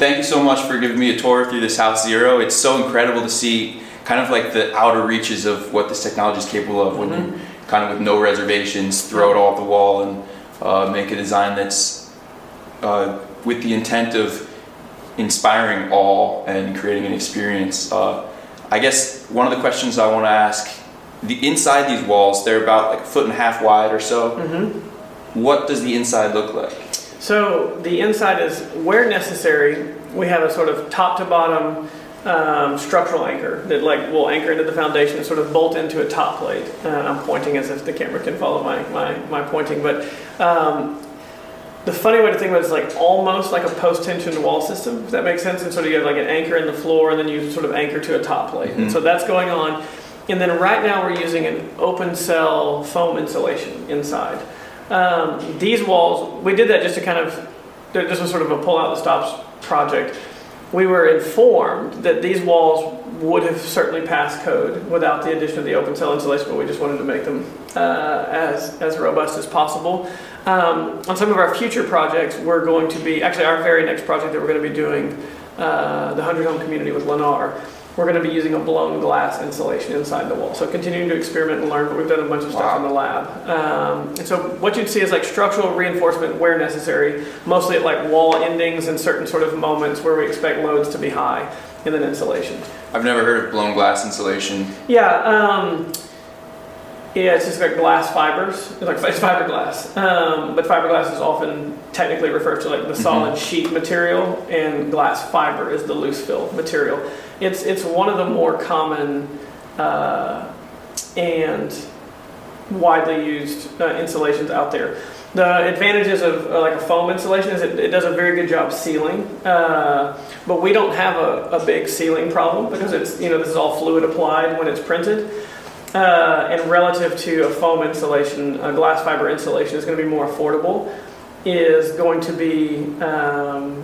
thank you so much for giving me a tour through this House Zero. It's so incredible to see kind of like the outer reaches of what this technology is capable of when you kind of with no reservations throw it all at the wall and uh, make a design that's uh, with the intent of inspiring all and creating an experience. Uh, I guess one of the questions I want to ask, the inside these walls, they're about like a foot and a half wide or so. What does the inside look like? So the inside is where necessary. We have a sort of top to bottom um, structural anchor that like will anchor into the foundation and sort of bolt into a top plate. Uh, I'm pointing as if the camera can follow my my, my pointing, but. Um, the funny way to think about it is like almost like a post-tensioned wall system, if that makes sense. And sort of you have like an anchor in the floor, and then you sort of anchor to a top plate. And so that's going on. And then right now we're using an open cell foam insulation inside. Um, these walls, we did that just to kind of, this was sort of a pull out the stops project. We were informed that these walls would have certainly passed code without the addition of the open cell insulation, but we just wanted to make them uh, as, as robust as possible. Um, on some of our future projects, we're going to be, actually our very next project that we're going to be doing, uh, the 100 home community with Lennar, we're going to be using a blown glass insulation inside the wall. So continuing to experiment and learn, but we've done a bunch of stuff Wow. in the lab. Um, and so what you'd see is like structural reinforcement where necessary, mostly at like wall endings and certain sort of moments where we expect loads to be high, and then insulation. I've never heard of blown glass insulation. Yeah, um, yeah, it's just like glass fibers. It's like it's fiberglass, um, but fiberglass is often technically referred to like the solid sheet material, and glass fiber is the loose fill material. It's it's one of the more common uh, and widely used uh, insulations out there. The advantages of uh, like a foam insulation is it, it does a very good job sealing, uh, but we don't have a, a big sealing problem because it's you know this is all fluid applied when it's printed. Uh, and relative to a foam insulation, a glass fiber insulation is going to be more affordable. Is going to be um,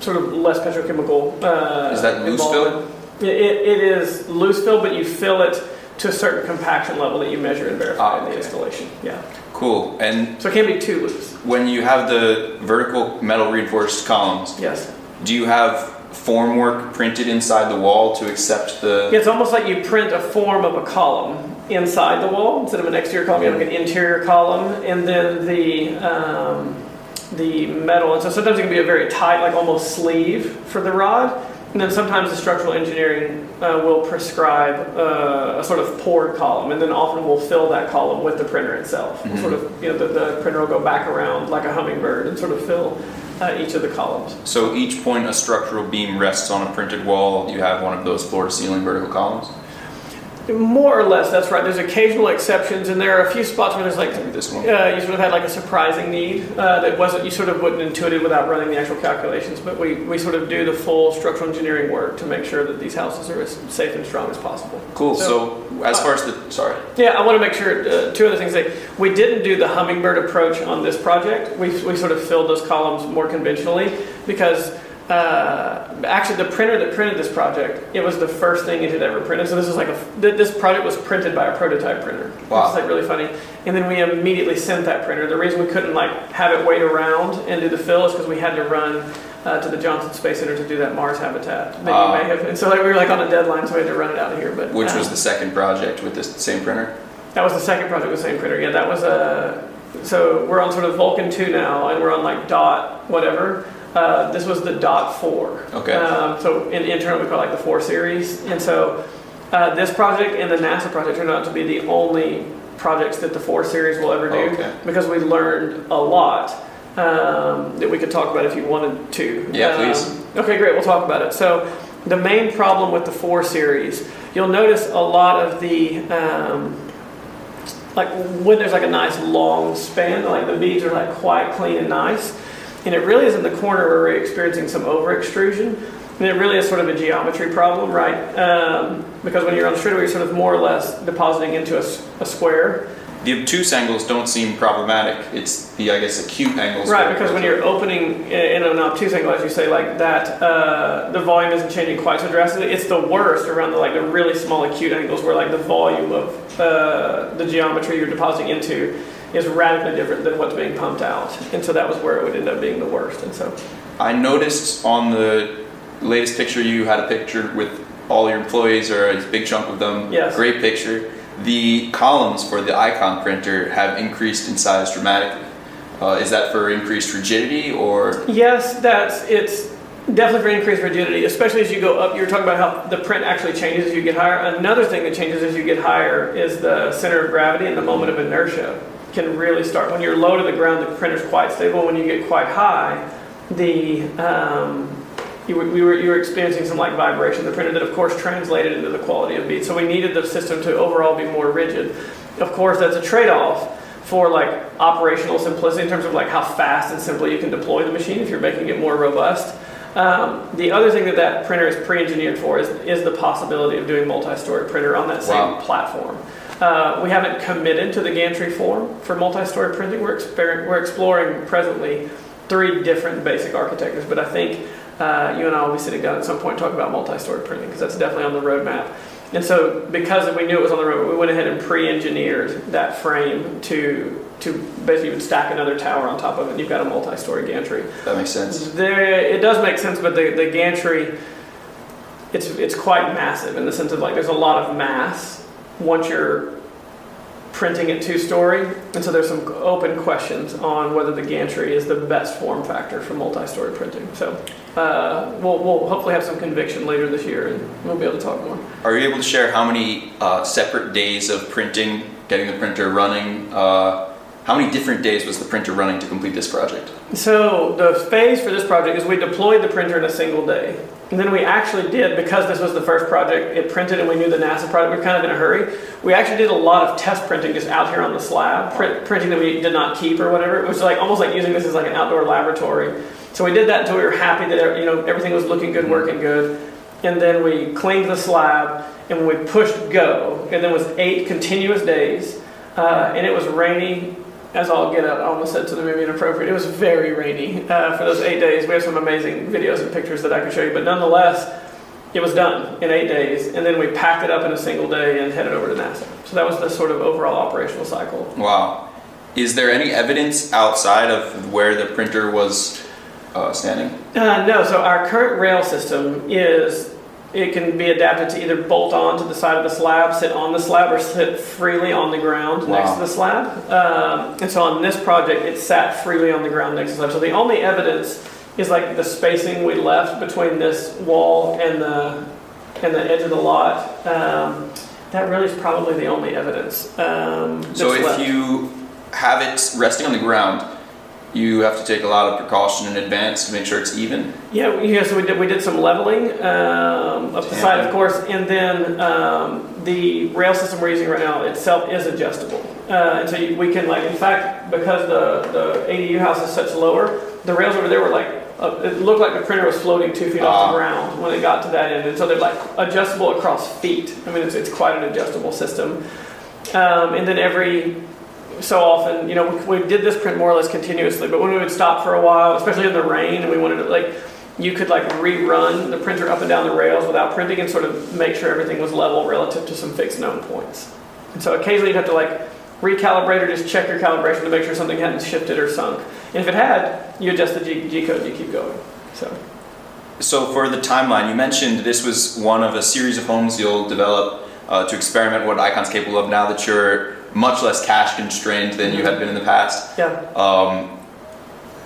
sort of less petrochemical. Uh, Is that loose fill? It, it, is loose fill, but you fill it to a certain compaction level that you measure and verify Ah, in the installation. Yeah. Cool. And So it can't be too loose. when you have the vertical metal reinforced columns, Yes. do you have formwork printed inside the wall to accept the? It's almost like you print a form of a column inside the wall instead of an exterior column. You have like an interior column, and then the um, the metal. And so sometimes it can be a very tight, like almost sleeve for the rod. And then sometimes the structural engineering uh, will prescribe uh, a sort of poured column, and then often we'll fill that column with the printer itself. We'll sort of, you know, the, the printer will go back around like a hummingbird and sort of fill uh, each of the columns. So each point a structural beam rests on a printed wall. You have one of those floor to ceiling vertical columns. More or less, that's right. There's occasional exceptions, and there are a few spots where there's like this one. uh, you sort of had like a surprising need uh, that wasn't you sort of wouldn't intuit it without running the actual calculations. But we, we sort of do the full structural engineering work to make sure that these houses are as safe and strong as possible. Cool. So- So, as far as the sorry, Yeah, I want to make sure uh, two other things. That we didn't do the hummingbird approach on this project. We, we sort of filled those columns more conventionally because uh, actually the printer that printed this project, it was the first thing it had ever printed. So this is like a th- this project was printed by a prototype printer, Wow. which is like really funny. And then we immediately sent that printer. The reason we couldn't like have it wait around and do the fill is because we had to run. Uh, to the Johnson Space Center to do that Mars habitat that Ah. you may have, and so like we were like on a deadline, so we had to run it out of here. But which uh, was the second project with the same printer? that was the second project with the same printer. Yeah, that was a. So we're on sort of Vulcan 2 now, and we're on like dot whatever. Uh, this was the dot 4. Okay. Um, so in internal we call it like the 4 series. And so uh, this project and the NASA project turned out to be the only projects that the 4 series will ever do Okay. because we learned a lot um, that we could talk about if you wanted to. Yeah, please. Um, okay, great. We'll talk about it. So the main problem with the 4 series, you'll notice a lot of the. Um, like when there's like a nice long span, like the beads are like quite clean and nice. And it really is in the corner where we're experiencing some over extrusion. And it really is sort of a geometry problem, right? Um, because when you're on straightaway, you're sort of more or less depositing into a square. The obtuse angles don't seem problematic. It's the I guess acute angles. Right, because when you're opening in an obtuse angle, as you say, like that, uh, the volume isn't changing quite so drastically. It's the worst around the like the really small acute angles where like the volume of uh, the geometry you're depositing into is radically different than what's being pumped out, and so that was where it would end up being the worst. And so I noticed on the latest picture you had a picture with all your employees or a big chunk of them. Yes. Great picture. The columns for the Icon printer have increased in size dramatically. Uh, is that for increased rigidity or? Yes, that's it's definitely for increased rigidity, especially as you go up. You were talking about how the print actually changes as you get higher. Another thing that changes as you get higher is the center of gravity and the moment of inertia can really start. When you're low to the ground, the printer's quite stable. When you get quite high, the um, you were, we were, you were experiencing some like vibration. The printer that, of course, translated into the quality of bead. So we needed the system to overall be more rigid. Of course, that's a trade-off for like operational simplicity in terms of like how fast and simply you can deploy the machine if you're making it more robust. Um, the other thing that that printer is pre-engineered for is, is the possibility of doing multi-story printer on that same Wow. platform. Uh, we haven't committed to the gantry form for multi-story printing. We're, exper- we're exploring presently three different basic architectures, but I think uh, you and I will be sitting down at some point and talk about multi-story printing because that's definitely on the roadmap. And so, because we knew it was on the roadmap, we went ahead and pre-engineered that frame to to basically would stack another tower on top of it. and You've got a multi-story gantry. That makes sense. There, it does make sense, but the, the gantry, it's it's quite massive in the sense of like there's a lot of mass once you're printing it two story, and so there's some open questions on whether the gantry is the best form factor for multi-story printing. So uh, we'll, we'll hopefully have some conviction later this year, and we'll be able to talk more. Are you able to share how many uh, separate days of printing, getting the printer running? Uh, how many different days was the printer running to complete this project? So the phase for this project is we deployed the printer in a single day. And then we actually did, because this was the first project, it printed and we knew the NASA project, we were kind of in a hurry. We actually did a lot of test printing just out here on the slab, print, printing that we did not keep or whatever. It was like almost like using this as like an outdoor laboratory. So we did that until we were happy that you know everything was looking good, working good. And then we cleaned the slab and we pushed go. And then it was eight continuous days. Uh, and it was rainy as I all get up. I almost said to the movie inappropriate. It was very rainy uh, for those eight days. We have some amazing videos and pictures that I can show you, but nonetheless, it was done in eight days, and then we packed it up in a single day and headed over to NASA. So that was the sort of overall operational cycle. Wow. Is there any evidence outside of where the printer was uh, standing? Uh, no, so our current rail system is it can be adapted to either bolt on to the side of the slab, sit on the slab, or sit freely on the ground next to the slab. Um, and so on this project, it sat freely on the ground next to the slab. So the only evidence is like the spacing we left between this wall and the and the edge of the lot. Um, that really is probably the only evidence. Um, So if left. you have it resting on the ground, you have to take a lot of precaution in advance to make sure it's even. Yeah, yeah. So we did we did some leveling um, up the side, of course, and then um, the rail system we're using right now itself is adjustable, uh, and so you, we can like, in fact, because the the ADU house is such lower, the rails over there were like. Uh, it looked like the printer was floating two feet off Ah. the ground when it got to that end, and so they're like adjustable across feet. I mean, it's, it's quite an adjustable system. Um, and then every so often, you know, we, we did this print more or less continuously, but when we would stop for a while, especially in the rain, and we wanted to like, you could like rerun the printer up and down the rails without printing and sort of make sure everything was level relative to some fixed known points. And so occasionally you'd have to like recalibrate or just check your calibration to make sure something hadn't shifted or sunk. And if it had, you adjust the G, G code and you keep going. So. So for the timeline, you mentioned this was one of a series of homes you'll develop uh, to experiment what Icon's capable of now that you're much less cash constrained than you had been in the past. Yeah. Um,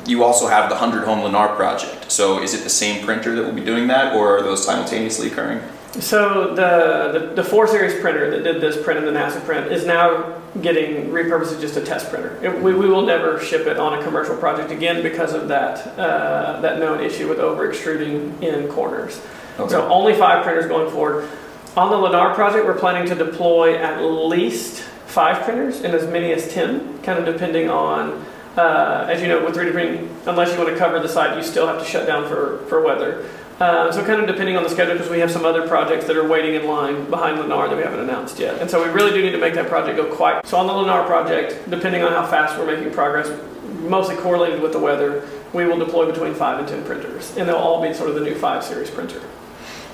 you also have the 100 home Lennar project. So is it the same printer that will be doing that, or are those simultaneously occurring? So the, the, the 4 Series printer that did this print and the NASA print is now getting repurposed as just a test printer. It, we, we will never ship it on a commercial project again because of that, uh, that known issue with over extruding in corners. Okay. So only five printers going forward. On the Lennar project, we're planning to deploy at least five printers and as many as 10, kind of depending on, uh, as you know, with 3D printing, unless you want to cover the site, you still have to shut down for, for weather. Uh, so kind of depending on the schedule, because we have some other projects that are waiting in line behind Lennar that we haven't announced yet. And so we really do need to make that project go quite. So on the Lennar project, depending on how fast we're making progress, mostly correlated with the weather, we will deploy between five and 10 printers. And they'll all be sort of the new 5 series printer.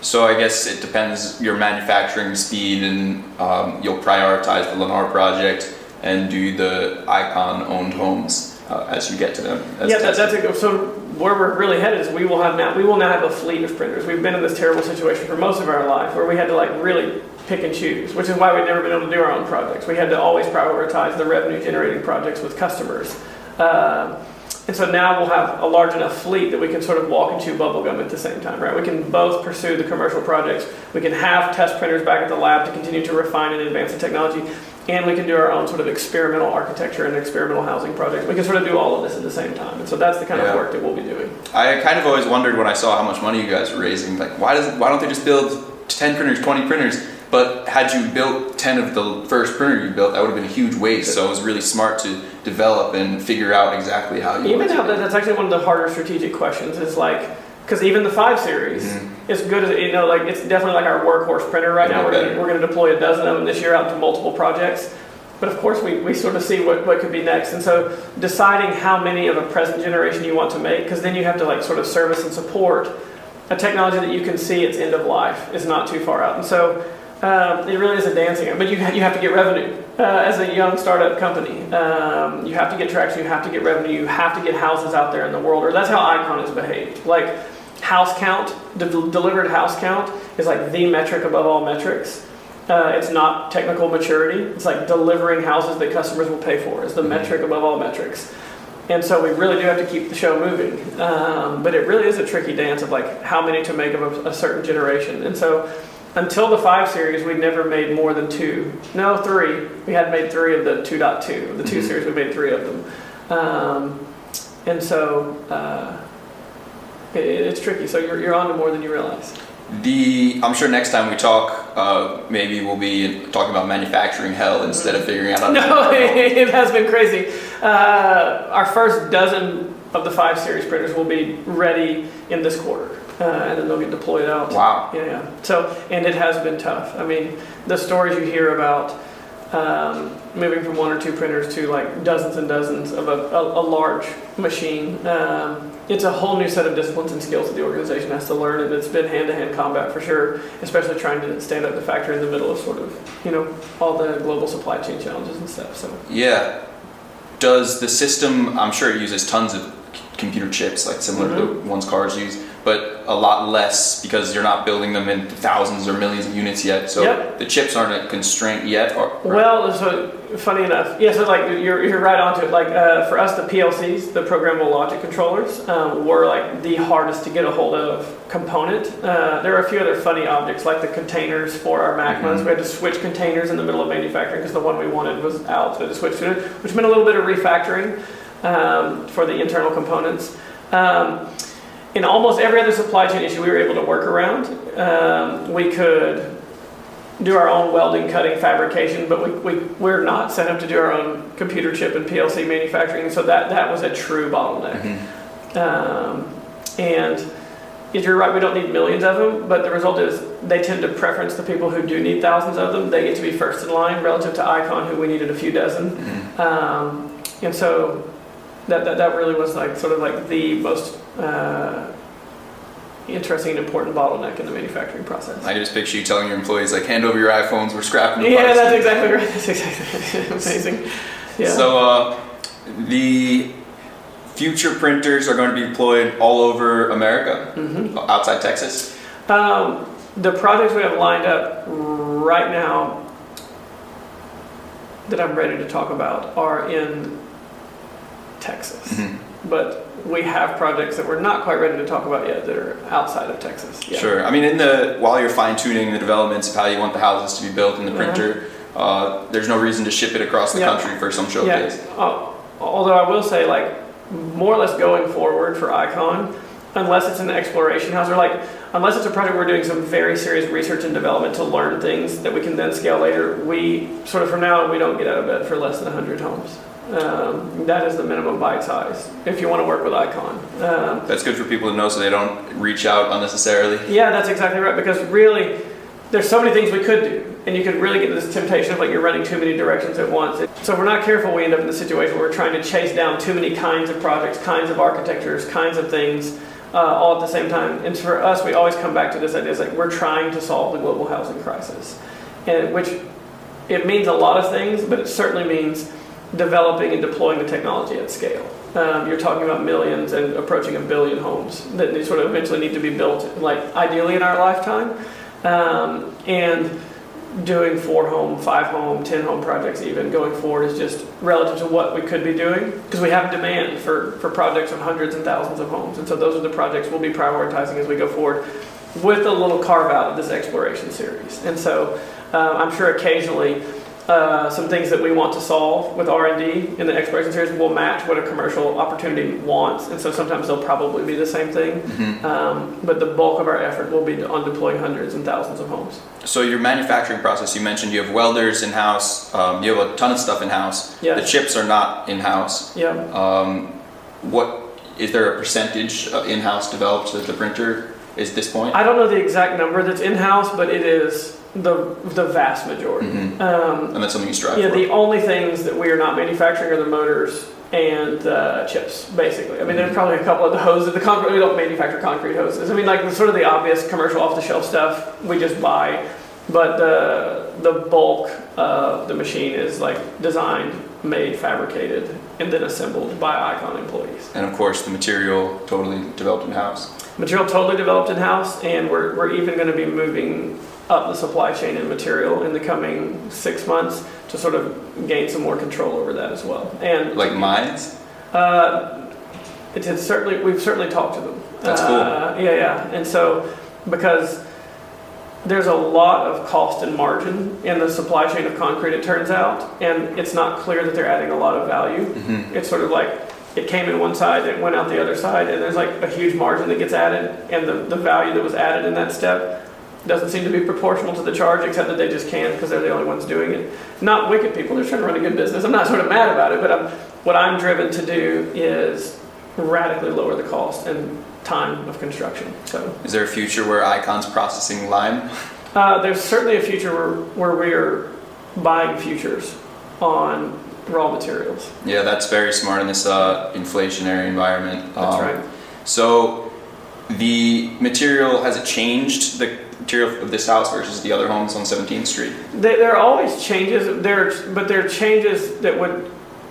So I guess it depends your manufacturing speed, and um, you'll prioritize the Lennar project and do the Icon owned homes uh, as you get to them. yeah, that, that's a, so where we're really headed is we will have now we will now have a fleet of printers. We've been in this terrible situation for most of our life where we had to like really pick and choose, which is why we've never been able to do our own projects. We had to always prioritize the revenue generating projects with customers. Uh, and so now we'll have a large enough fleet that we can sort of walk and chew bubblegum at the same time, right? We can both pursue the commercial projects. We can have test printers back at the lab to continue to refine and advance the technology. And we can do our own sort of experimental architecture and experimental housing projects. We can sort of do all of this at the same time. And so that's the kind Yeah. of work that we'll be doing. I kind of always wondered when I saw how much money you guys were raising, like why does why don't they just build 10 printers, 20 printers? But had you built 10 of the first printer you built, that would have been a huge waste. So it was really smart to develop and figure out exactly how you Even now, that's actually one of the harder strategic questions. Is like, because even the five series, Mhm. as good as you know, like it's definitely like our workhorse printer right Yeah, now. We're gonna, we're going to deploy a dozen of them this year out to multiple projects. But of course, we, we sort of see what, what could be next. And so deciding how many of a present generation you want to make, because then you have to like sort of service and support a technology that you can see its end of life is not too far out. And so um, it really is a dancing, but you, you have to get revenue uh, as a young startup company. Um, you have to get traction, you have to get revenue, you have to get houses out there in the world, or that's how Icon has behaved. Like house count, de- delivered house count is like the metric above all metrics. Uh, it's not technical maturity. It's like delivering houses that customers will pay for is the metric above all metrics. And so we really do have to keep the show moving. Um, but it really is a tricky dance of like how many to make of a, a certain generation. And so until the 5 series, we'd never made more than two. No, three. We had made three of the 2.2. The 2 Mhm. series, we made three of them. Um, and so uh, it, it's tricky. So you're, you're on to more than you realize. The I'm sure next time we talk, uh, maybe we'll be talking about manufacturing hell instead of figuring out how to. No, it has been crazy. Uh, our first dozen of the 5 series printers will be ready in this quarter. Uh, and then they'll get deployed out. Wow. Yeah, yeah. So, and it has been tough. I mean, the stories you hear about um, moving from one or two printers to like dozens and dozens of a, a, a large machine. Um, it's a whole new set of disciplines and skills that the organization has to learn, and it's been hand-to-hand combat for sure. Especially trying to stand up the factory in the middle of sort of, you know, all the global supply chain challenges and stuff. So, Yeah. Does the system? I'm sure it uses tons of computer chips, like similar to Mm-hmm. the ones cars use, but a lot less because you're not building them in thousands or millions of units yet. So Yep. the chips aren't a constraint yet. Or, or- Well, so funny enough, yeah. So like you're, you're right onto it. Like uh, for us, the PLCs, the programmable logic controllers, um, were like the hardest to get a hold of component. Uh, there are a few other funny objects like the containers for our Magmas. Mhm. We had to switch containers in the middle of manufacturing because the one we wanted was out, so we had to switch to it, which meant a little bit of refactoring um, for the internal components. Um, in almost every other supply chain issue, we were able to work around. Um, we could do our own welding, cutting, fabrication, but we, we, we're not set up to do our own computer chip and PLC manufacturing, so that, that was a true bottleneck. Mhm. Um, and if you're right, we don't need millions of them, but the result is they tend to preference the people who do need thousands of them. They get to be first in line relative to Icon, who we needed a few dozen. Mhm. Um, and so that, that, that really was like sort of like the most uh, interesting and important bottleneck in the manufacturing process. I just picture you telling your employees like, hand over your iPhones, we're scrapping the Yeah, that's exactly right. That's exactly amazing. Yeah. So uh, the future printers are going to be deployed all over America, Mhm. outside Texas. Um, the projects we have lined up right now that I'm ready to talk about are in Texas. Mhm. But we have projects that we're not quite ready to talk about yet that are outside of Texas. Yeah. Sure. I mean, in the while you're fine tuning the developments of how you want the houses to be built in the Uh-huh. printer, uh, there's no reason to ship it across the Yeah. country for some Yeah. showcase. Uh, although I will say, like, more or less going forward for Icon, unless it's an exploration house or like, unless it's a project we're doing some very serious research and development to learn things that we can then scale later, we sort of from now on we don't get out of bed for less than 100 homes. Um, that is the minimum bite size if you want to work with Icon. Um, That's good for people to know so they don't reach out unnecessarily. yeah, that's exactly right. Because really, there's so many things we could do, and you could really get this temptation of like you're running too many directions at once. So if we're not careful, we end up in the situation where we're trying to chase down too many kinds of projects, kinds of architectures, kinds of things, uh, all at the same time. And for us, we always come back to this idea: is like we're trying to solve the global housing crisis, and which it means a lot of things, but it certainly means developing and deploying the technology at scale. um, you're talking about millions and approaching a billion homes that sort of eventually need to be built, like ideally in our lifetime. Um, and doing four home, five home, 10 home projects even going forward is just relative to what we could be doing because we have demand for, for projects of hundreds and thousands of homes. And so those are the projects we'll be prioritizing as we go forward with a little carve out of this exploration series. And so uh, I'm sure occasionally uh, some things that we want to solve with R&D in the exploration series will match what a commercial opportunity wants, and so sometimes they'll probably be the same thing. Mm-hmm. Um, but the bulk of our effort will be on deploying hundreds and thousands of homes. So your manufacturing process, you mentioned you have welders in house. Um, you have a ton of stuff in house. Yeah. The chips are not in house. Yeah. Um, what is there a percentage uh, in-house developed that the printer? Is this point? I don't know the exact number that's in house, but it is the the vast majority. Mhm. Um, And that's something you strive yeah, for. the only things that we are not manufacturing are the motors and uh, chips, basically. I mean, there's probably a couple of the hoses. The concrete, we don't manufacture concrete hoses. I mean, like the, sort of the obvious commercial off-the-shelf stuff we just buy, but the the bulk of the machine is like designed, made, fabricated, and then assembled by Icon employees. and of course, the material totally developed in house. Material totally developed in house, and we're, we're even going to be moving up the supply chain and material in the coming six months to sort of gain some more control over that as well. And Like mines. uh, it has certainly we've certainly talked to them. That's cool. Uh, yeah, yeah, and so because there's a lot of cost and margin in the supply chain of concrete, it turns out, and it's not clear that they're adding a lot of value hmm it's sort of like it came in one side, it went out the other side, and there's like a huge margin that gets added, and the, the value that was added in that step doesn't seem to be proportional to the charge, except that they just can because they're the only ones doing it. Not wicked people, they're trying to run a good business. I'm not sort of mad about it, but I'm, what I'm driven to do is radically lower the cost and time of construction. So Is there a future where Icon's processing lime? uh, there's certainly a future where, where we are buying futures on raw materials. Yeah, that's very smart in this uh, inflationary environment. That's Um, right. So the material has it changed the material of this house versus the other homes on 17th Street? There, there are always changes, there, but there are changes that would,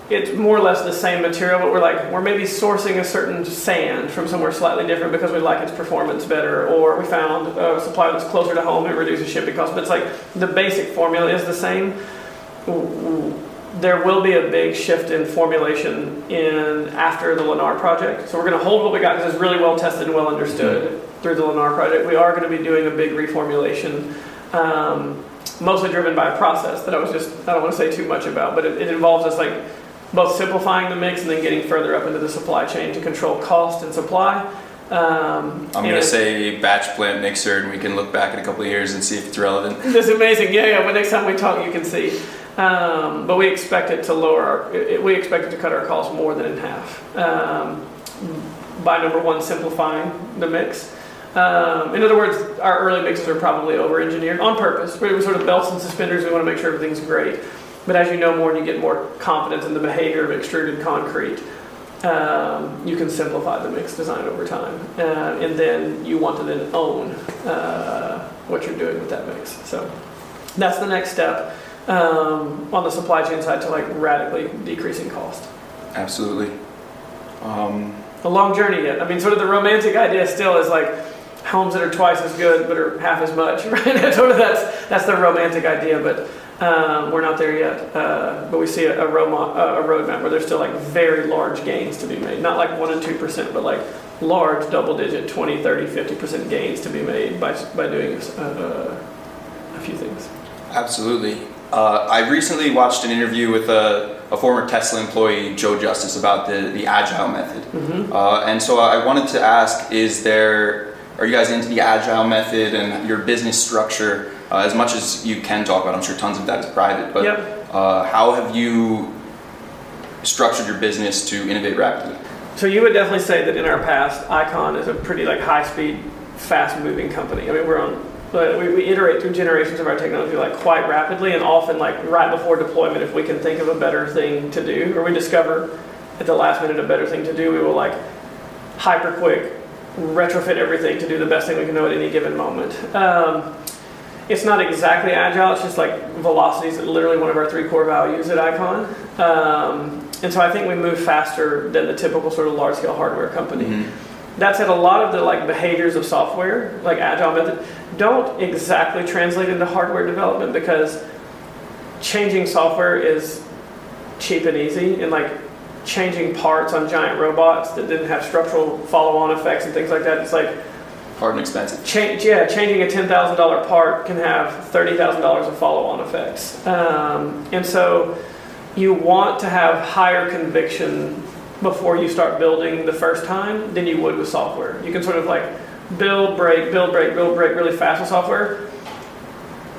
it's more or less the same material, but we're like, we're maybe sourcing a certain sand from somewhere slightly different because we like its performance better, or we found a supplier that's closer to home, it reduces shipping costs, but it's like, the basic formula is the same. There will be a big shift in formulation in, after the Lennar project, so we're gonna hold what we got, because it's really well tested and well understood mm-hmm. Through the Lennar project. We are gonna be doing a big reformulation, um, mostly driven by a process that I was just, I don't want to say too much about, but it, it involves us like both simplifying the mix and then getting further up into the supply chain to control cost and supply. Um, I'm gonna say batch plant mixer, and we can look back in a couple of years and see if it's relevant. That's amazing. Yeah, yeah. But next time we talk, you can see. Um, but we expect it to lower our, it, we expect it to cut our costs more than in half. Um, by number one, simplifying the mix. Um, in other words, our early mixes are probably over-engineered on purpose. We were sort of belts and suspenders. We want to make sure everything's great. But as you know more and you get more confidence in the behavior of extruded concrete, um, you can simplify the mix design over time. Uh, and then you want to then own uh, what you're doing with that mix. So that's the next step um, on the supply chain side to like radically decreasing cost. Absolutely. Um, A long journey yet. I mean, sort of the romantic idea still is like homes that are twice as good but are half as much, right? sort of that's that's the romantic idea, but um, we're not there yet. Uh, but we see a, a, romo- a roadmap where there's still like very large gains to be made. Not like one and two percent, but like large double-digit 20, 30, 50 percent gains to be made by by doing uh, a few things. absolutely. Uh, I recently watched an interview with a, a former Tesla employee, Joe Justice, about the, the agile method. Mm-hmm. Uh, and so I wanted to ask: Is there are you guys into the agile method and your business structure uh, as much as you can talk about? I'm sure tons of that is private, but Yep. uh, how have you structured your business to innovate rapidly? So you would definitely say that in our past, Icon is a pretty like high-speed, fast-moving company. I mean, we're on, but we, we iterate through generations of our technology like quite rapidly, and often like right before deployment, if we can think of a better thing to do, or we discover at the last minute a better thing to do, we will like hyper quick retrofit everything to do the best thing we can do at any given moment. Um, it's not exactly agile. It's just like velocity is literally one of our three core values at Icon. Um, and so I think we move faster than the typical sort of large scale hardware company. Mhm. That said, a lot of the like behaviors of software, like agile method, don't exactly translate into hardware development because changing software is cheap and easy, and like changing parts on giant robots that didn't have structural follow-on effects and things like that. It's like Hard and expensive. change, yeah, changing a ten thousand dollar part can have thirty thousand dollars of follow-on effects, um, and so you want to have higher conviction before you start building the first time than you would with software. You can sort of like build, break, build, break, build, break really fast with software.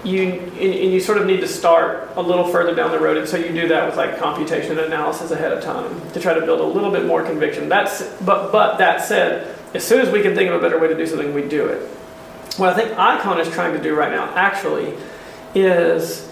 You and you sort of need to start a little further down the road, and so you do that with like computation analysis ahead of time to try to build a little bit more conviction. That's but but that said, as soon as we can think of a better way to do something, we do it. What I think Icon is trying to do right now, actually, is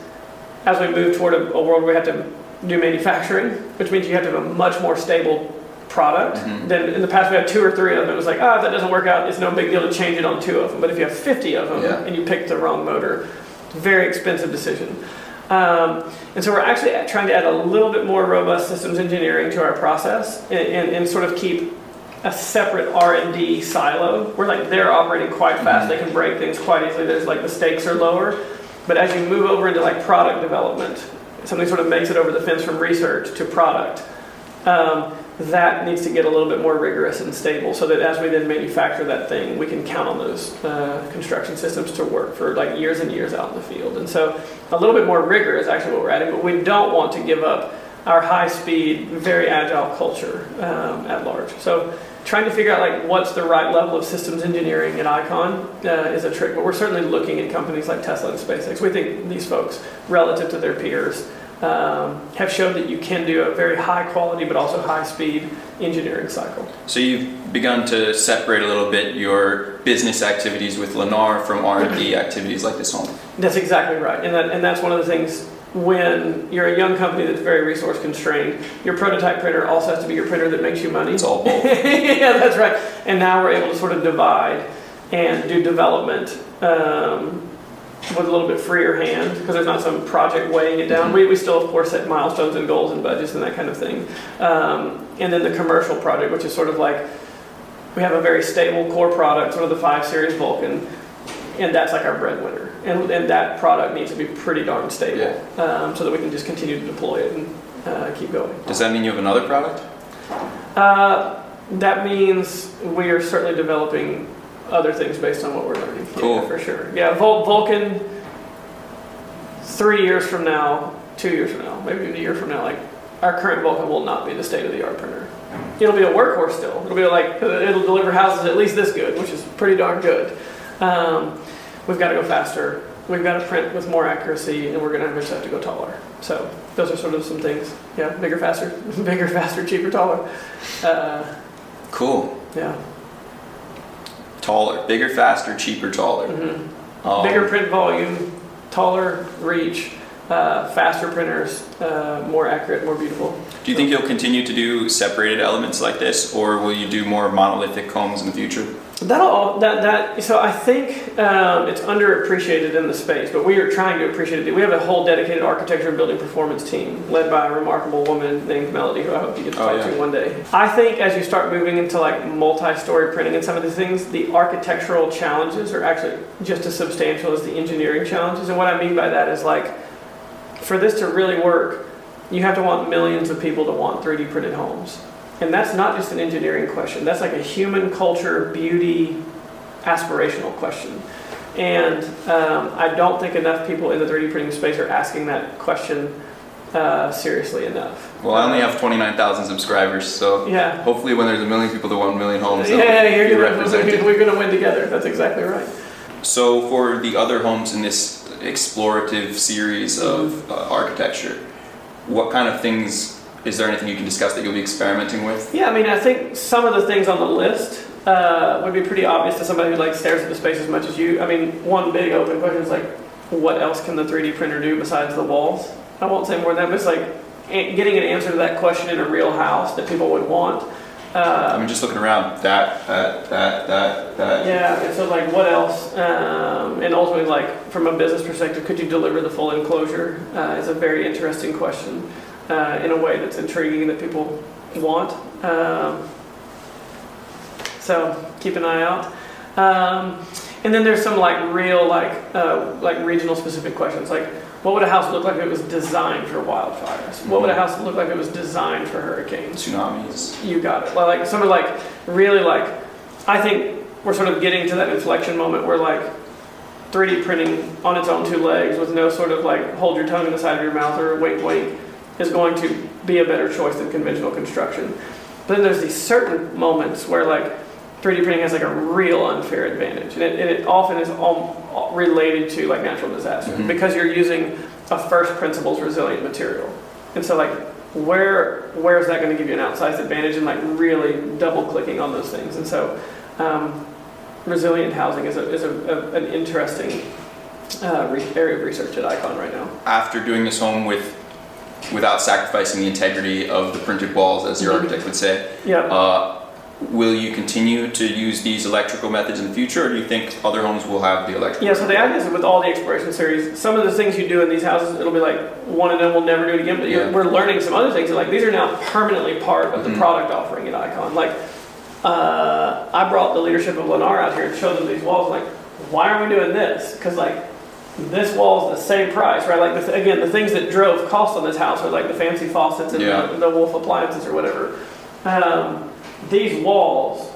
as we move toward a, a world where we have to do manufacturing, which means you have to have a much more stable product Mhm. than in the past we had two or three of them. It was like, ah, if that doesn't work out, it's no big deal to change it on two of them. But if you have 50 of them Yeah. and you pick the wrong motor, very expensive decision. Um, and so we're actually trying to add a little bit more robust systems engineering to our process and, and, and sort of keep a separate R&D silo where like they're operating quite fast. They can break things quite easily. There's like the stakes are lower. But as you move over into like product development, something sort of makes it over the fence from research to product. Um, that needs to get a little bit more rigorous and stable so that as we then manufacture that thing, we can count on those uh, construction systems to work for like years and years out in the field. And so a little bit more rigor is actually what we're adding, but we don't want to give up our high speed, very agile culture um, at large. So trying to figure out like what's the right level of systems engineering at Icon uh, is a trick, but we're certainly looking at companies like Tesla and SpaceX. We think these folks, relative to their peers, um, have shown that you can do a very high quality but also high speed engineering cycle. So you've begun to separate a little bit your business activities with Lennar from R&D activities like this one. That's exactly right, and that and that's one of the things. When you're a young company that's very resource constrained, your prototype printer also has to be your printer that makes you money. It's all both. yeah, that's right. And now we're able to sort of divide and do development um, with a little bit freer hand because there's not some project weighing it down. We, we still, of course, set milestones and goals and budgets and that kind of thing. Um, and then the commercial project, which is sort of like we have a very stable core product, sort of the 5 Series Vulcan, and that's like our breadwinner. And, and that product needs to be pretty darn stable um, so that we can just continue to deploy it and uh, keep going. Does that mean you have another product? Uh, that means we are certainly developing other things based on what we're learning. Cool. Yeah, for sure. Yeah, Vul- Vulcan. Three years from now, two years from now, maybe even a year from now, like our current Vulcan will not be the state of the art printer. It'll be a workhorse still. It'll be like it'll deliver houses at least this good, which is pretty darn good. Um, we've got to go faster. We've got to print with more accuracy, and we're going to eventually have to go taller. So those are sort of some things. Yeah, bigger, faster, bigger, faster, cheaper, taller. Uh, Cool. yeah. Taller, bigger, faster, cheaper, taller. Mhm. Um, Bigger print volume, taller reach, uh, faster printers, uh, more accurate, more beautiful. Do you think you'll continue to do separated elements like this, or will you do more monolithic combs in the future? That'll all, that that so I think um, it's underappreciated in the space, but we are trying to appreciate it. We have a whole dedicated architecture and building performance team led by a remarkable woman named Melody, who I hope you get to Oh, talk yeah. to one day. I think as you start moving into like multi-story printing and some of these things, the architectural challenges are actually just as substantial as the engineering challenges. And what I mean by that is like, for this to really work, you have to want millions of people to want 3D printed homes. And that's not just an engineering question. That's like a human culture, beauty, aspirational question. And um, I don't think enough people in the 3D printing space are asking that question uh, seriously enough. Well, I only have 29,000 subscribers, so Yeah. hopefully when there's a million people that want a million homes, Yeah, they'll you're gonna, we're going to win together. That's exactly right. So for the other homes in this explorative series of uh, architecture, what kind of things, is there anything you can discuss that you'll be experimenting with? Yeah, I mean, I think some of the things on the list uh, would be pretty obvious to somebody who like stares at the space as much as you. I mean, one big open question is like, what else can the 3D printer do besides the walls? I won't say more than that, but it's like getting an answer to that question in a real house that people would want. I Uh, mean, just looking around, that, that, that, that, that. yeah, and so like, what else? Um, and ultimately, like from a business perspective, could you deliver the full enclosure? Uh, is a very interesting question. Uh, in a way that's intriguing that people want. Um, so keep an eye out. Um, and then there's some like real like uh, like regional specific questions like what would a house look like if it was designed for wildfires? What would a house look like if it was designed for hurricanes? Tsunamis. You got it. Well, like sort of like really like I think we're sort of getting to that inflection moment where like 3D printing on its own two legs with no sort of like hold your tongue in the side of your mouth or wink wink is going to be a better choice than conventional construction. But then there's these certain moments where like 3D printing has like a real unfair advantage, and it, and it often is all related to like natural disaster Mhm. because you're using a first principles resilient material, and so like where where is that going to give you an outsized advantage and like really double clicking on those things, and so um, resilient housing is a is a, a, an interesting uh, re- area of research at Icon right now. After doing this home with, without sacrificing the integrity of the printed walls, as your Mhm. architect would say, Yeah. uh, will you continue to use these electrical methods in the future, or do you think other homes will have the electrical? Yeah, so the idea is with all the exploration series, some of the things you do in these houses, it'll be like one of them we'll never do it again. But Yeah. we're learning some other things. Like these are now permanently part of the Mhm. product offering at Icon. Like uh, I brought the leadership of Lennar out here and showed them these walls. Like, why are we doing this? Because like this wall is the same price, right? Like the th- again, the things that drove cost on this house are like the fancy faucets and Yeah. the, the Wolf appliances or whatever. Um, these walls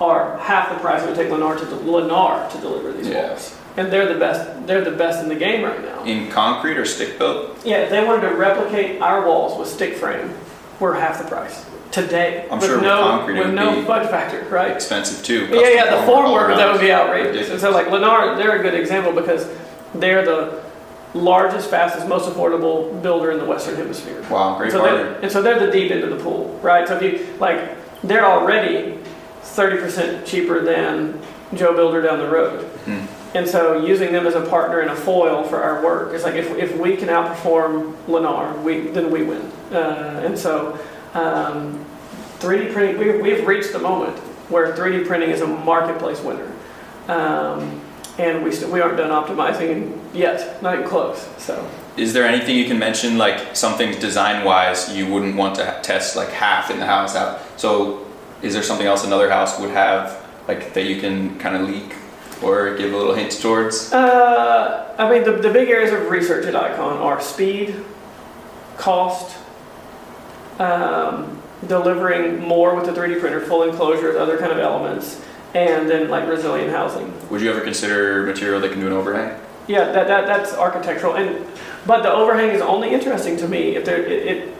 are half the price it would take Lennar to Lennar to deliver these Yeah. walls, and they're the best. They're the best in the game right now. In concrete or stick built? Yeah, if they wanted to replicate our walls with stick frame, we're half the price today. I'm with sure with no concrete it with would no be fudge factor, right? Expensive too. Yeah, yeah, the form work that would be outrageous. And so, like Lennar, they're a good example because they're the largest, fastest, most affordable builder in the Western Hemisphere. Wow, great so partner. and so they're the deep end of the pool, right? So if you like, they're already thirty percent cheaper than Joe Builder down the road. Hmm. And so using them as a partner and a foil for our work is like if, if we can outperform Lennar, we then we win. Uh, and so um, 3D printing, we, we've reached the moment where 3D printing is a marketplace winner. Um, and we, we aren't done optimizing yet, not even close. So Is there anything you can mention, like some things design wise, you wouldn't want to test like half in the house out? So, is there something else another house would have, like that you can kind of leak or give a little hint towards? Uh, I mean, the, the big areas of research at Icon are speed, cost, um, delivering more with the 3D printer, full enclosures, other kind of elements, and then like resilient housing. Would you ever consider material that can do an overhang? Yeah, that, that that's architectural, and but the overhang is only interesting to me if there it, it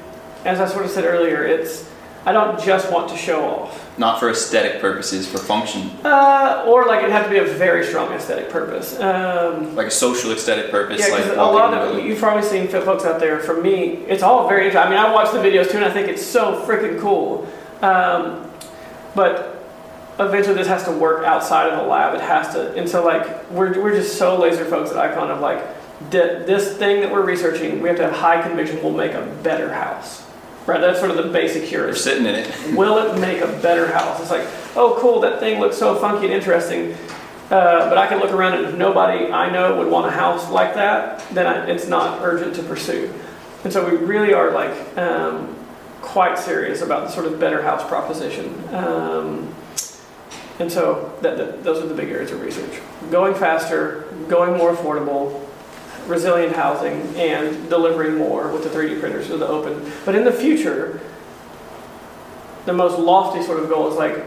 as I sort of said earlier, it's I don't just want to show off. Not for aesthetic purposes, for function, Uh, or like it had to be a very strong aesthetic purpose. Um, like a social aesthetic purpose, Yeah, like a lot of building. you've probably seen fit folks out there. For me, it's all very. I mean, I watch the videos too, and I think it's so freaking cool. Um, but eventually, this has to work outside of the lab. It has to, and so like we're we're just so laser focused at Icon of like this thing that we're researching. We have to have high conviction. We'll make a better house. Right, that's sort of the basic We're sitting in it. Will it make a better house? It's like, oh, cool, that thing looks so funky and interesting. Uh, but I can look around and if nobody I know would want a house like that, then I, it's not urgent to pursue. And so we really are like um, quite serious about the sort of better house proposition. Um, and so that, that, those are the big areas of research. Going faster, going more affordable, resilient housing, and delivering more with the 3D printers to the open. But in the future, the most lofty sort of goal is like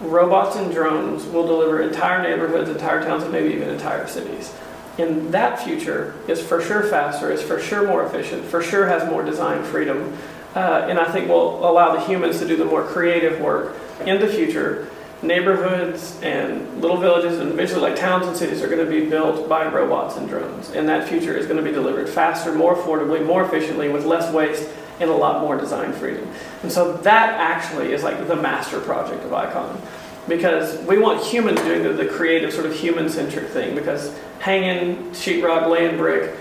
robots and drones will deliver entire neighborhoods, entire towns, and maybe even entire cities. And that future is for sure faster, is for sure more efficient, for sure has more design freedom, uh, and I think will allow the humans to do the more creative work in the future. Neighborhoods and little villages and eventually like towns and cities are going to be built by robots and drones. And that future is going to be delivered faster, more affordably, more efficiently, with less waste and a lot more design freedom. And so that actually is like the master project of Icon. Because we want humans doing the, the creative, sort of human centric thing. Because hanging, sheetrock, laying brick,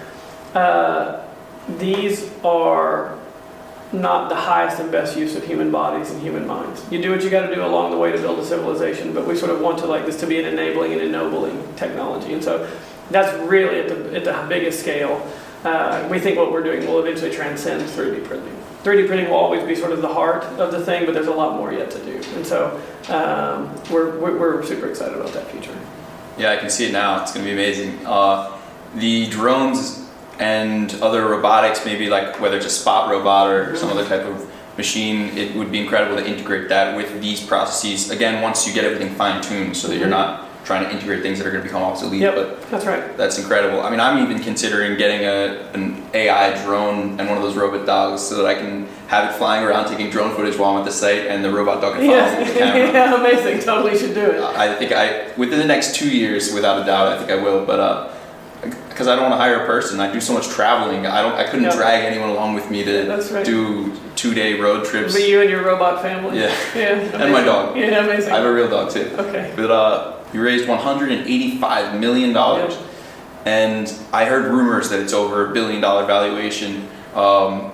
uh, these are not the highest and best use of human bodies and human minds. You do what you got to do along the way to build a civilization, but we sort of want to like this to be an enabling and ennobling technology. And so that's really at the, at the biggest scale uh, we think what we're doing will eventually transcend 3D printing. 3D printing will always be sort of the heart of the thing, but there's a lot more yet to do. And so um, we're, we're, super excited about that future. Yeah, I can see it now. It's going to be amazing. Uh, the drones and other robotics, maybe like whether it's a spot robot or some other type of machine, it would be incredible to integrate that with these processes. Again, once you get everything fine tuned so that you're not trying to integrate things that are going to become obsolete. Yep, But that's right. that's incredible. I mean, I'm even considering getting a, an AI drone and one of those robot dogs so that I can have it flying around taking drone footage while I'm at the site and the robot dog can follow me with the Yeah, camera. yeah, amazing. Totally should do it. I think I, within the next two years, without a doubt, I think I will. But uh, because I don't want to hire a person, I do so much traveling. I don't, I couldn't Yeah. drag anyone along with me to That's right. do two-day road trips. Be you and your robot family. Yeah, Yeah. and my dog. Yeah, amazing. I have a real dog too. okay. But uh, we raised 185 million dollars, and I heard rumors that it's over a billion dollar valuation. Um,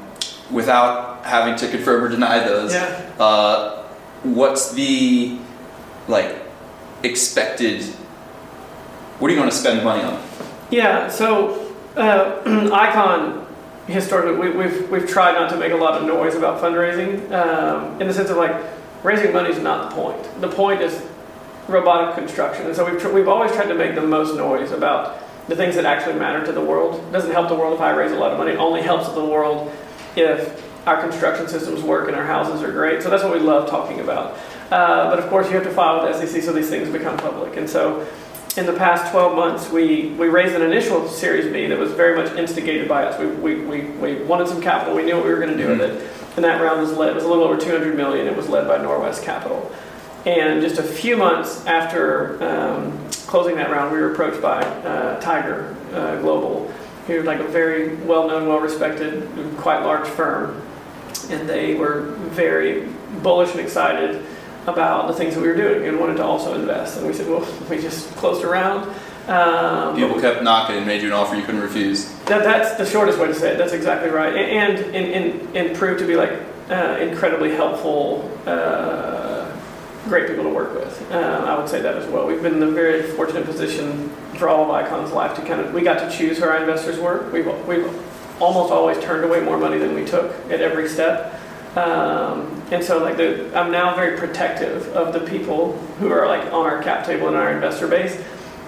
without having to confirm or deny those, Yeah. uh, what's the like expected? What are you going to spend money on? Yeah, so uh, Icon historically we, we've we've tried not to make a lot of noise about fundraising um, in the sense of like raising money is not the point. The point is robotic construction, and so we've tr- we've always tried to make the most noise about the things that actually matter to the world. It doesn't help the world if I raise a lot of money. It only helps the world if our construction systems work and our houses are great. So that's what we love talking about. Uh, but of course, you have to file with SEC so these things become public, and so in the past 12 months, we, we raised an initial Series B that was very much instigated by us. We, we, we, we wanted some capital. We knew what we were going to do with it. And that round was led, it was a little over 200 million. It was led by Norwest Capital. And just a few months after um, closing that round, we were approached by uh, Tiger uh, Global, who like a very well-known, well-respected, quite large firm. And they were very bullish and excited about the things that we were doing and wanted to also invest. And we said, well, we just closed a round. Um, People kept knocking and made you an offer you couldn't refuse. that, that's the shortest way to say it. That's exactly right. And and, and, and proved to be like uh, incredibly helpful, uh, great people to work with. Uh, I would say that as well. We've been in the very fortunate position for all of Icon's life to kind of, we got to choose who our investors were. We've, we've almost always turned away more money than we took at every step. Um, and so like the, I'm now very protective of the people who are like on our cap table and our investor base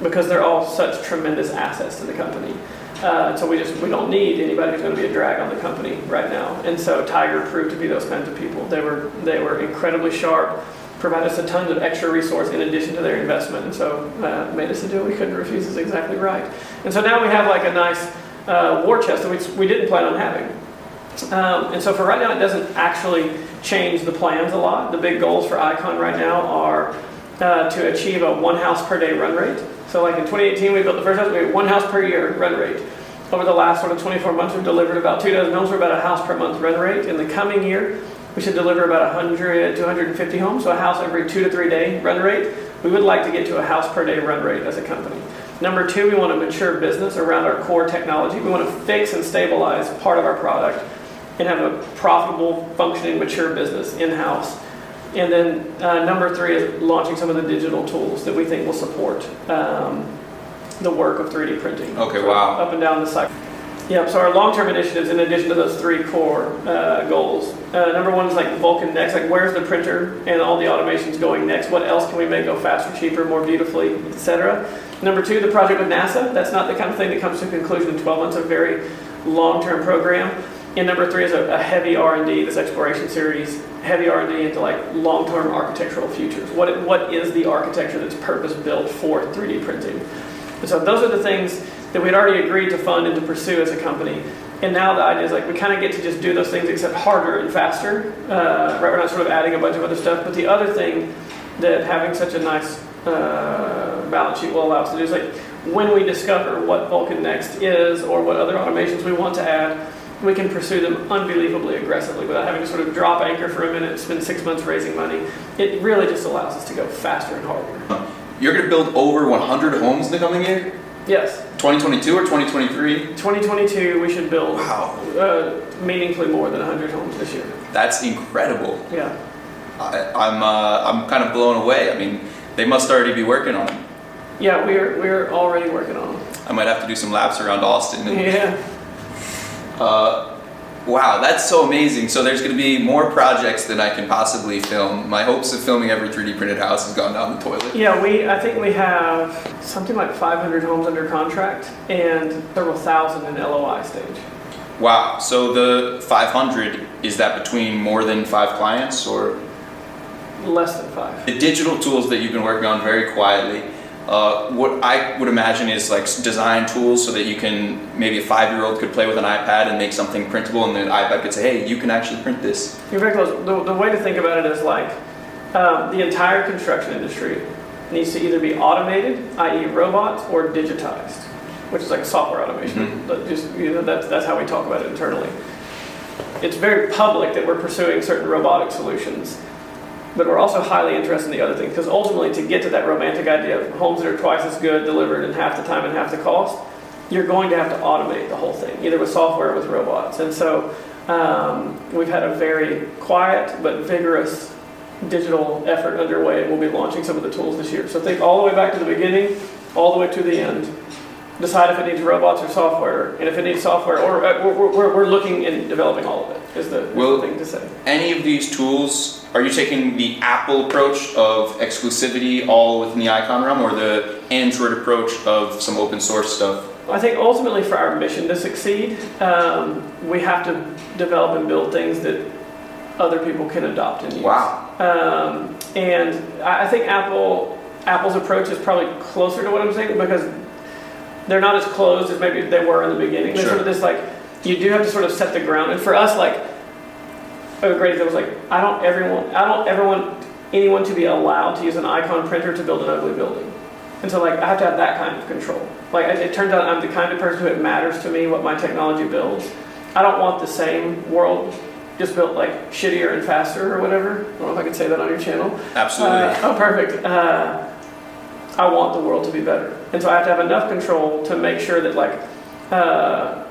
because they're all such tremendous assets to the company. Uh, so we just we don't need anybody who's going to be a drag on the company right now. And so Tiger proved to be those kinds of people. They were they were incredibly sharp, provided us a ton of extra resource in addition to their investment, and so uh, made us a deal we couldn't refuse. Is exactly right. And so now we have like a nice uh, war chest that we we didn't plan on having. Um, and so for right now, it doesn't actually change the plans a lot. The big goals for Icon right now are uh, to achieve a one house per day run rate. So like in 2018, we built the first house, we had one house per year run rate. Over the last sort of 24 months, we've delivered about two dozen homes for about a house per month run rate. In the coming year, we should deliver about 100 to 150 homes, so a house every two to three day run rate. We would like to get to a house per day run rate as a company. Number two, we want to mature business around our core technology. We want to fix and stabilize part of our product and have a profitable, functioning, mature business in-house. And then uh, number three is launching some of the digital tools that we think will support um, the work of 3D printing. Okay, wow. Up and down the cycle. Yep, so our long-term initiatives, in addition to those three core uh, goals, uh, number one is like Vulcan Next, like where's the printer and all the automations going next? What else can we make go faster, cheaper, more beautifully, etc. Number two, the project with NASA. That's not the kind of thing that comes to a conclusion in 12 months. A very long-term program. And number three is a, a heavy R&D, this exploration series, heavy R&D into like long-term architectural futures. What, what is the architecture that's purpose-built for 3D printing? And so those are the things that we'd already agreed to fund and to pursue as a company. And now the idea is like we kind of get to just do those things except harder and faster. Uh, right, we're not sort of adding a bunch of other stuff. But the other thing that having such a nice uh, balance sheet will allow us to do is like when we discover what Vulcan Next is or what other automations we want to add, we can pursue them unbelievably aggressively without having to sort of drop anchor for a minute, spend six months raising money. It really just allows us to go faster and harder. You're going to build over 100 homes in the coming year? Yes, 2022 or 2023? 2022 we should build Wow, uh, meaningfully more than 100 homes this year. that's incredible. Yeah. I, I'm uh, I'm kind of blown away. I mean, they must already be working on it. Yeah, we're we're already working on them. I might have to do some laps around Austin and Yeah. Uh, wow, that's so amazing. So there's going to be more projects than I can possibly film. My hopes of filming every 3D printed house has gone down the toilet. Yeah, we, I think we have something like 500 homes under contract and several thousand in LOI stage. Wow. So the 500 is that between more than five clients or Less than five. the digital tools that you've been working on very quietly? Uh, what I would imagine is like design tools so that you can maybe a five-year-old could play with an iPad and make something printable, and the iPad could say, "Hey, you can actually print this." You're very close. The, the way to think about it is like um, the entire construction industry needs to either be automated, i.e., robots, or digitized, which is like software automation. Mhm. But just you know, that's that's how we talk about it internally. It's very public that we're pursuing certain robotic solutions, but we're also highly interested in the other things because ultimately, to get to that romantic idea of homes that are twice as good, delivered in half the time and half the cost, you're going to have to automate the whole thing, either with software or with robots. And so um, we've had a very quiet but vigorous digital effort underway, and we'll be launching some of the tools this year. So think all the way back to the beginning, all the way to the end. Decide if it needs robots or software, and if it needs software, or uh, we're, we're, we're looking and developing all of it. Is the, is the thing to say? Any of these tools, are you taking the Apple approach of exclusivity all within the icon realm, or the Android approach of some open source stuff? I think ultimately, for our mission to succeed, um, we have to develop and build things that other people can adopt and use. Wow. Um, and I think Apple Apple's approach is probably closer to what I'm saying because they're not as closed as maybe they were in the beginning. There's Sure. sort of this like you do have to sort of set the ground. And for us, like a great example was like I don't everyone I don't ever want anyone to be allowed to use an icon printer to build an ugly building. And so like I have to have that kind of control. Like it, it turns out I'm the kind of person who it matters to me what my technology builds. I don't want the same world just built like shittier and faster or whatever. I don't know if I can say that on your channel. Absolutely. Uh, oh, perfect. Uh, I want the world to be better, and so I have to have enough control to make sure that like uh,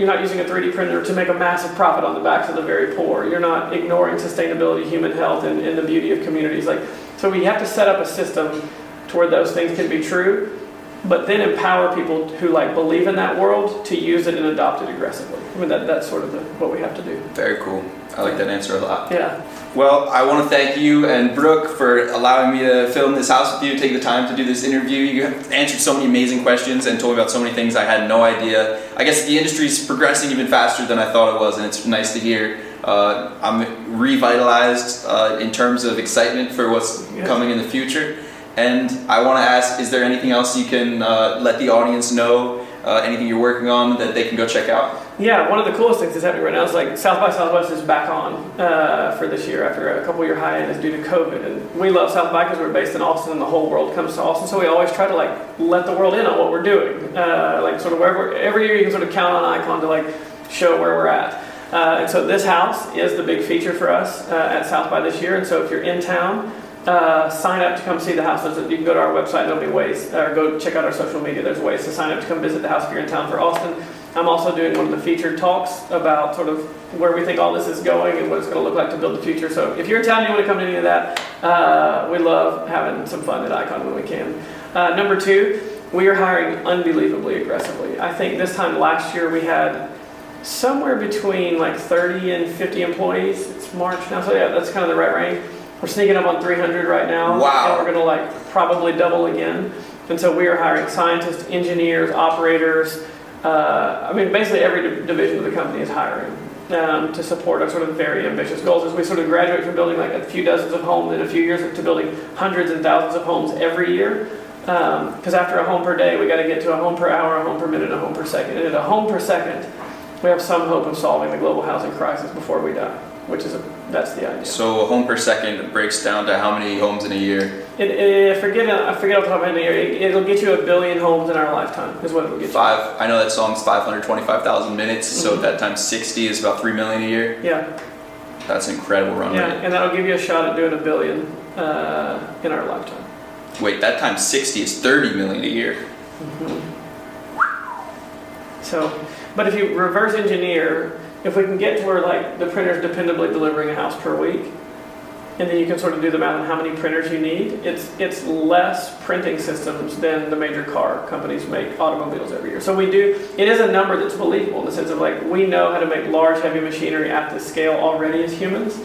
you're not using a 3D printer to make a massive profit on the backs of the very poor. You're not ignoring sustainability, human health, and, and the beauty of communities. Like so, we have to set up a system to where those things can be true, but then empower people who like believe in that world to use it and adopt it aggressively. I mean, that, that's sort of the, what we have to do. Very cool. I like that answer a lot. Yeah. Well, I want to thank you and Brooke for allowing me to film this house with you, take the time to do this interview. You have answered so many amazing questions and told me about so many things I had no idea. I guess the industry is progressing even faster than I thought it was, and it's nice to hear. Uh, I'm revitalized uh, in terms of excitement for what's Yes. coming in the future. And I want to ask, is there anything else you can uh, let the audience know? Uh, anything you're working on that they can go check out? Yeah, one of the coolest things that's happening right now is like South by Southwest is back on uh, for this year after a couple year hiatus due to COVID. And we love South by because we're based in Austin and the whole world comes to Austin. So we always try to like let the world in on what we're doing. Uh, like sort of wherever, every year you can sort of count on Icon to like show where we're at. Uh, and so this house is the big feature for us uh, at South by this year. And so if you're in town, uh, sign up to come see the house. There's- You can go to our website. There'll be ways, or go check out our social media. There's ways to sign up to come visit the house if you're in town for Austin. I'm also doing one of the featured talks about sort of where we think all this is going and what it's going to look like to build the future. So if you're in town and you want to come to any of that, uh, we love having some fun at Icon when we can. Uh, number two, we are hiring unbelievably aggressively. I think this time last year we had somewhere between like 30 and 50 employees. It's March now, so yeah, that's kind of the right range. We're sneaking up on 300 right now. Wow. And we're going to like probably double again. And so we are hiring scientists, engineers, operators. Uh, I mean, basically every division of the company is hiring um, to support our sort of very ambitious goals. As we sort of graduate from building like a few dozens of homes in a few years to building hundreds and thousands of homes every year. Because after a home per day, we got to get to a home per hour, a home per minute, a home per second. And at a home per second, we have some hope of solving the global housing crisis before we die, which is a, that's the idea. So a home per second breaks down to how many homes in a year? It, it, I forget I forget off the top of my head. It, it'll get you a billion homes in our lifetime. Is what it'll get you. Five. I know that song's 525,000 minutes, so Mhm. that times 60 is about 3 million a year. Yeah, That's incredible run yeah, rate. and that'll give you a shot at doing a billion uh, in our lifetime. Wait, that times 60 is 30 million a year. So, but if you reverse engineer, if we can get to where like the printer's dependably delivering a house per week, and then you can sort of do the math on how many printers you need. It's it's less printing systems than the major car companies make automobiles every year. So we do. It is a number that's believable in the sense of like we know how to make large, heavy machinery at this scale already as humans.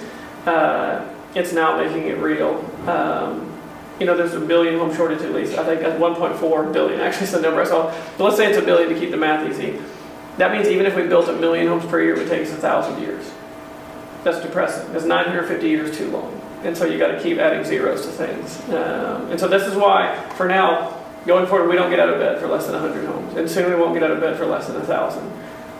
Uh, it's now making it real. Um, you know, there's a billion home shortage at least. I think that's 1.4 billion. Actually, it's the number I saw. But let's say it's a billion to keep the math easy. That means even if we built a million homes per year, it would take us a thousand years. That's depressing. That's 950 years too long. And so you got to keep adding zeros to things. Um, and so this is why, for now, going forward, we don't get out of bed for less than 100 homes. And soon we won't get out of bed for less than 1,000.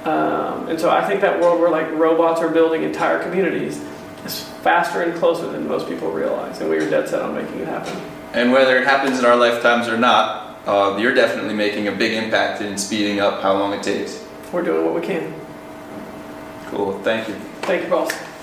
Um, and so I think that world where like robots are building entire communities is faster and closer than most people realize. And we are dead set on making it happen. And whether it happens in our lifetimes or not, uh, you're definitely making a big impact in speeding up how long it takes. We're doing what we can. Cool, thank you. Thank you, boss.